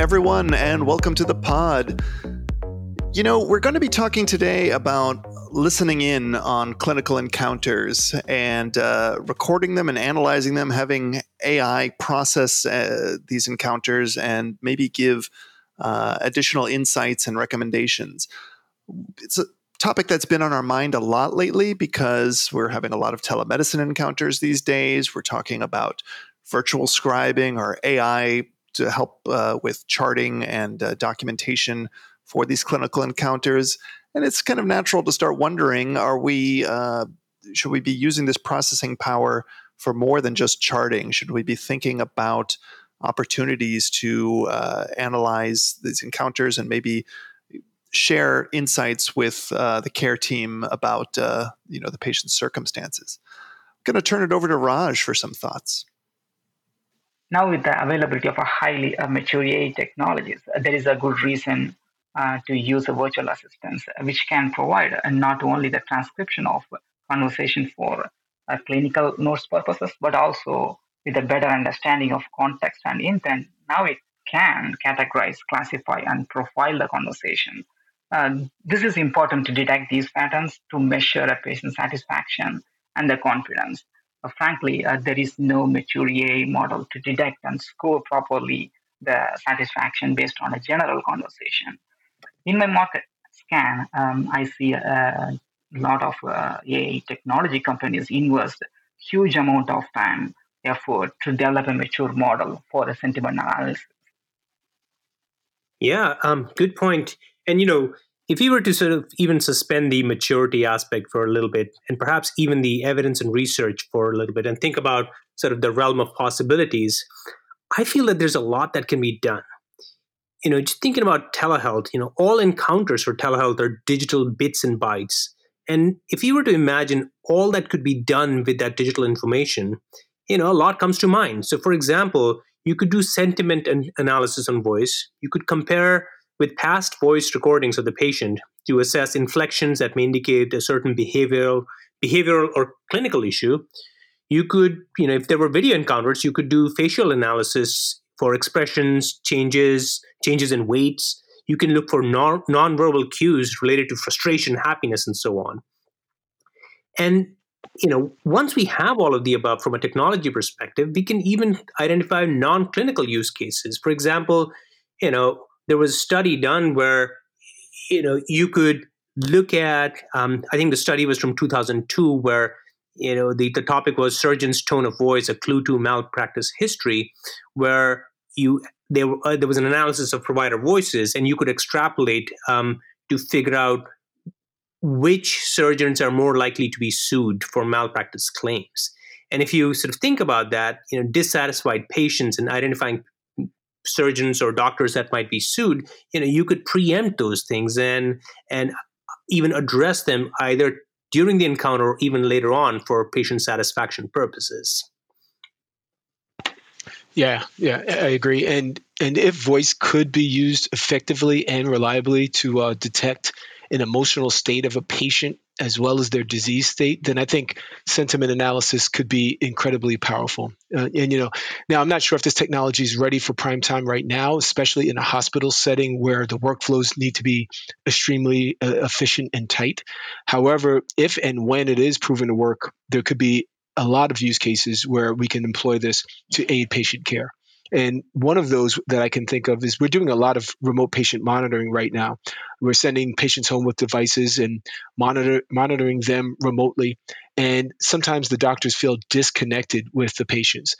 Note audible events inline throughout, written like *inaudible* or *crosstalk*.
everyone, and welcome to the pod. You know, we're going to be talking today about listening in on clinical encounters and uh, recording them and analyzing them, having AI process uh, these encounters and maybe give uh, additional insights and recommendations. It's a topic that's been on our mind a lot lately because we're having a lot of telemedicine encounters these days. We're talking about virtual scribing or AI to help uh, with charting and uh, documentation for these clinical encounters. And it's kind of natural to start wondering: Are we uh, should we be using this processing power for more than just charting? Should we be thinking about opportunities to uh, analyze these encounters and maybe share insights with uh, the care team about uh, you know the patient's circumstances? I'm going to turn it over to Raj for some thoughts. Now, with the availability of a highly uh, mature AI technologies, there is a good reason uh, to use a virtual assistants, which can provide uh, not only the transcription of conversation for uh, clinical notes purposes, but also with a better understanding of context and intent. Now it can categorize, classify, and profile the conversation. Uh, this is important to detect these patterns to measure a patient satisfaction and the confidence. Frankly, uh, there is no mature AI model to detect and score properly the satisfaction based on a general conversation in my market scan, um, I see a lot of uh, AI technology companies invest huge amount of time, effort to develop a mature model for a sentiment analysis. Yeah, um, good point. And you know, if you were to sort of even suspend the maturity aspect for a little bit, and perhaps even the evidence and research for a little bit, and think about sort of the realm of possibilities, I feel that there's a lot that can be done you know, just thinking about telehealth, you know, all encounters for telehealth are digital bits and bytes. And if you were to imagine all that could be done with that digital information, you know, a lot comes to mind. So, for example, you could do sentiment and analysis on voice. You could compare with past voice recordings of the patient to assess inflections that may indicate a certain behavioral, behavioral or clinical issue. You could, you know, if there were video encounters, you could do facial analysis for expressions, changes, changes in weights. You can look for non- nonverbal cues related to frustration, happiness, and so on. And you know, once we have all of the above from a technology perspective, we can even identify non-clinical use cases. For example, you know, there was a study done where you know you could look at. Um, I think the study was from 2002, where you know the, the topic was surgeon's tone of voice, a clue to malpractice history, where you there, uh, there was an analysis of provider voices, and you could extrapolate um, to figure out which surgeons are more likely to be sued for malpractice claims. And if you sort of think about that, you know, dissatisfied patients and identifying surgeons or doctors that might be sued, you know, you could preempt those things and and even address them either during the encounter or even later on for patient satisfaction purposes. Yeah, yeah, I agree. And and if voice could be used effectively and reliably to uh, detect an emotional state of a patient as well as their disease state, then I think sentiment analysis could be incredibly powerful. Uh, and you know, now I'm not sure if this technology is ready for prime time right now, especially in a hospital setting where the workflows need to be extremely uh, efficient and tight. However, if and when it is proven to work, there could be a lot of use cases where we can employ this to aid patient care. And one of those that I can think of is we're doing a lot of remote patient monitoring right now. We're sending patients home with devices and monitor, monitoring them remotely. And sometimes the doctors feel disconnected with the patients.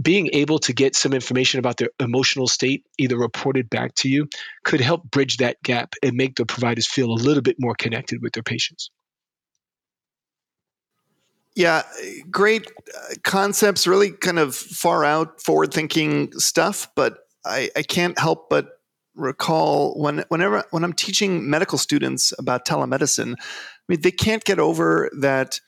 Being able to get some information about their emotional state, either reported back to you, could help bridge that gap and make the providers feel a little bit more connected with their patients. Yeah, great uh, concepts, really kind of far out, forward thinking stuff. But I, I can't help but recall when whenever when I'm teaching medical students about telemedicine, I mean they can't get over that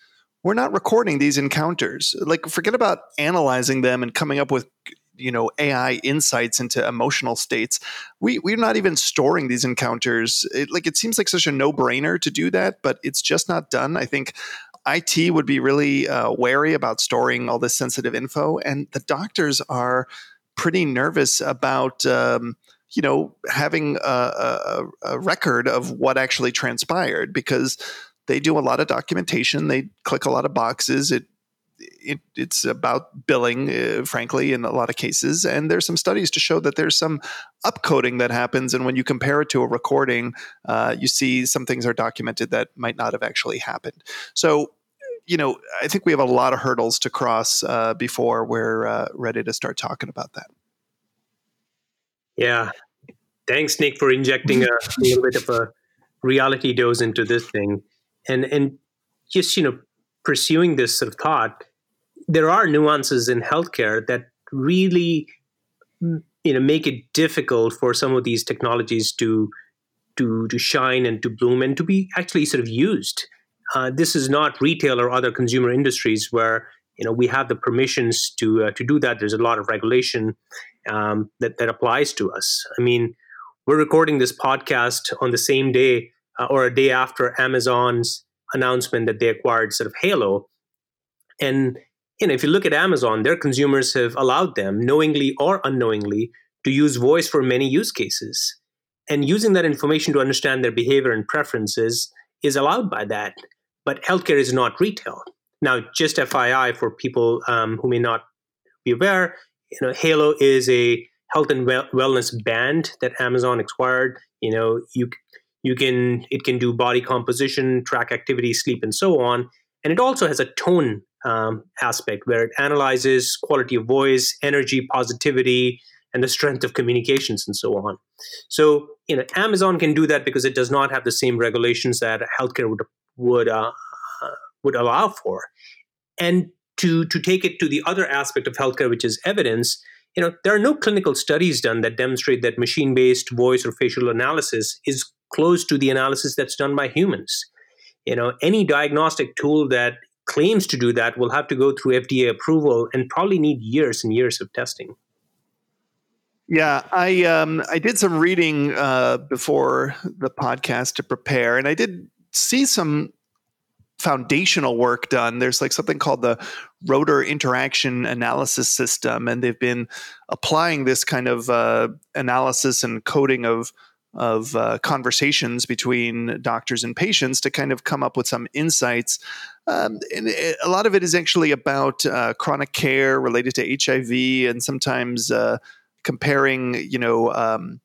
we're not recording these encounters. Like forget about analyzing them and coming up with you know AI insights into emotional states. We we're not even storing these encounters. It, like it seems like such a no brainer to do that, but it's just not done. I think IT would be really uh, wary about storing all this sensitive info, and the doctors are pretty nervous about um, you know, having a, a, a record of what actually transpired because they do a lot of documentation. They click a lot of boxes. It it, it's about billing, uh, frankly, in a lot of cases. And there's some studies to show that there's some upcoding that happens. And when you compare it to a recording, uh, you see some things are documented that might not have actually happened. So, you know, I think we have a lot of hurdles to cross uh, before we're uh, ready to start talking about that. Yeah. Thanks, Nick, for injecting a, little bit of a reality dose into this thing. And, and just, you know, pursuing this sort of thought, there are nuances in healthcare that really you know make it difficult for some of these technologies to to to shine and to bloom and to be actually sort of used. Uh, this is not retail or other consumer industries where you know we have the permissions to uh, to do that. There's a lot of regulation um, that that applies to us. I mean, we're recording this podcast on the same day uh, or a day after Amazon's announcement that they acquired sort of Halo. And you know, if you look at Amazon, their consumers have allowed them, knowingly or unknowingly, to use voice for many use cases. And using that information to understand their behavior and preferences is allowed by that. But healthcare is not retail. Now, just FYI for people um, who may not be aware, you know, Halo is a health and wellness band that Amazon acquired. You know, you you can it can do body composition track activity sleep and so on and it also has a tone um, aspect where it analyzes quality of voice energy positivity and the strength of communications and so on so you know amazon can do that because it does not have the same regulations that healthcare would would uh, would allow for and to to take it to the other aspect of healthcare which is evidence you know there are no clinical studies done that demonstrate that machine based voice or facial analysis is close to the analysis that's done by humans. You know, any diagnostic tool that claims to do that will have to go through FDA approval and probably need years and years of testing. Yeah, I um, I did some reading uh, before the podcast to prepare, and I did see some foundational work done. There's like something called the Roter interaction analysis system, and they've been applying this kind of uh, analysis and coding of of uh, conversations between doctors and patients to kind of come up with some insights. Um, and it, a lot of it is actually about uh, chronic care related to HIV, and sometimes uh, comparing, you know. Um,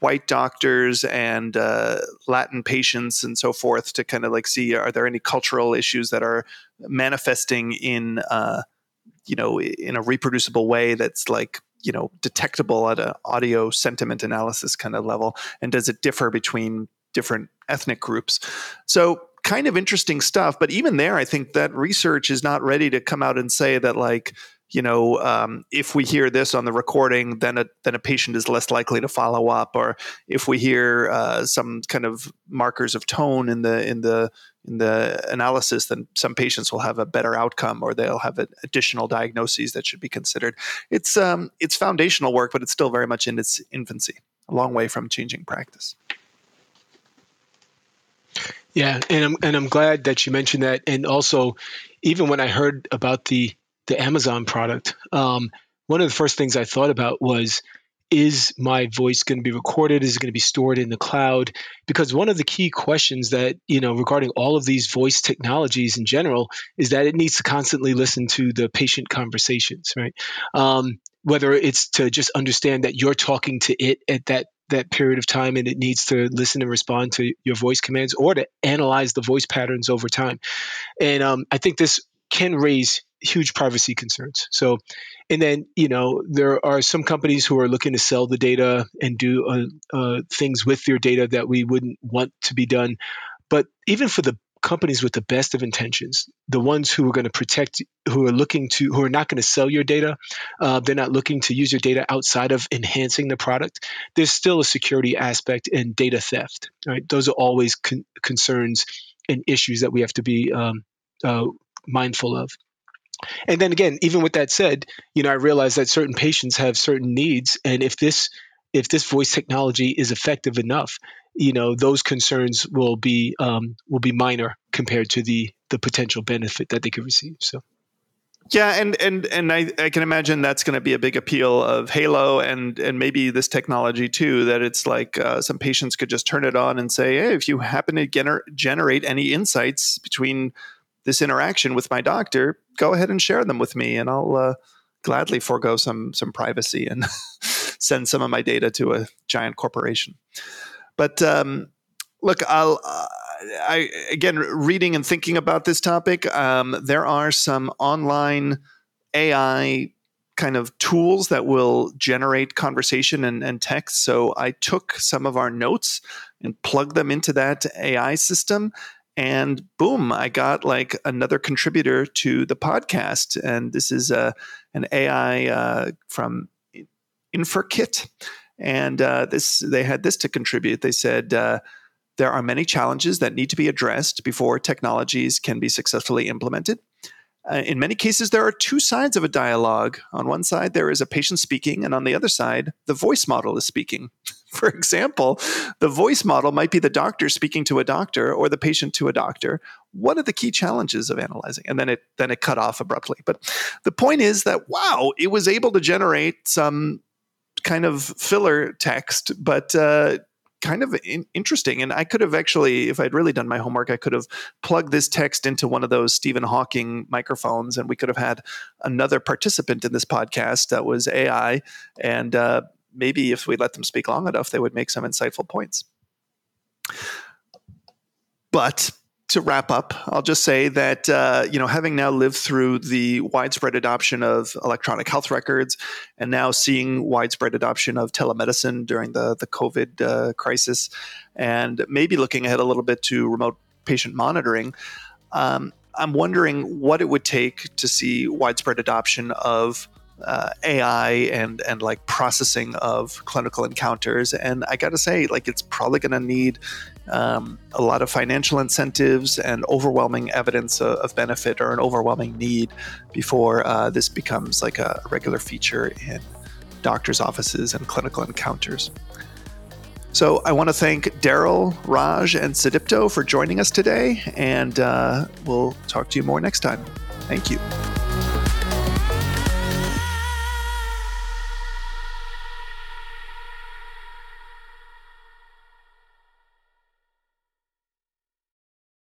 white doctors and uh, Latin patients and so forth to kind of like see are there any cultural issues that are manifesting in uh, you know in a reproducible way that's like you know detectable at an audio sentiment analysis kind of level? And does it differ between different ethnic groups? So kind of interesting stuff but even there i think that research is not ready to come out and say that like you know, um, if we hear this on the recording, then a then a patient is less likely to follow up, or if we hear uh, some kind of markers of tone in the in the in the analysis, then some patients will have a better outcome, or they'll have additional diagnoses that should be considered. It's um, it's foundational work, but it's still very much in its infancy, a long way from changing practice. Yeah, and I'm and I'm glad that you mentioned that. And also, even when I heard about the the Amazon product, um, one of the first things I thought about was is my voice going to be recorded? Is it going to be stored in the cloud? Because one of the key questions that you know regarding all of these voice technologies in general is that it needs to constantly listen to the patient conversations right? Um, whether it's to just understand that you're talking to it at that that period of time and it needs to listen and respond to your voice commands or to analyze the voice patterns over time. And um, i think this can raise huge privacy concerns. So, and then you know there are some companies who are looking to sell the data and do uh, uh, things with your data that we wouldn't want to be done. But even for the companies with the best of intentions, the ones who are going to protect, who are looking to, who are not going to sell your data, uh, they're not looking to use your data outside of enhancing the product. There's still a security aspect and data theft. Right, those are always con- concerns and issues that we have to be um, uh, mindful of. And then again, even with that said, you know, I realize that certain patients have certain needs, and if this if this voice technology is effective enough, you know, those concerns will be um, will be minor compared to the the potential benefit that they could receive. So. Yeah, and and and I, I can imagine that's going to be a big appeal of Halo and and maybe this technology too. That it's like uh, some patients could just turn it on and say, "Hey, if you happen to gener- generate any insights between this interaction with my doctor, go ahead and share them with me, and I'll uh, gladly forego some some privacy and *laughs* send some of my data to a giant corporation." But um, look, I'll. Uh, I again reading and thinking about this topic. Um, there are some online AI kind of tools that will generate conversation and, and, text. So I took some of our notes and plugged them into that AI system. And boom, I got like another contributor to the podcast. And this is uh, an AI uh, from InferKit. And uh, this they had this to contribute. They said, uh, there are many challenges that need to be addressed before technologies can be successfully implemented. Uh, in many cases, there are two sides of a dialogue. On one side, there is a patient speaking, and on the other side, the voice model is speaking. *laughs* For example, the voice model might be the doctor speaking to a doctor or the patient to a doctor. What are the key challenges of analyzing? And then it then it cut off abruptly. But the point is that wow, it was able to generate some kind of filler text, but uh, kind of in- interesting. And I could have actually, if I'd really done my homework, I could have plugged this text into one of those Stephen Hawking microphones, and we could have had another participant in this podcast that was AI. And uh, maybe if we let them speak long enough, they would make some insightful points. But to wrap up, I'll just say that uh, you know, having now lived through the widespread adoption of electronic health records, and now seeing widespread adoption of telemedicine during the the COVID uh, crisis, and maybe looking ahead a little bit to remote patient monitoring, um, I'm wondering what it would take to see widespread adoption of uh, AI and and like processing of clinical encounters. And I got to say, like it's probably going to need um, a lot of financial incentives and overwhelming evidence of, of benefit or an overwhelming need before uh, this becomes like a regular feature in doctors' offices and clinical encounters. So I want to thank Daryl, Raj, and Sedipto for joining us today, and uh, we'll talk to you more next time. Thank you.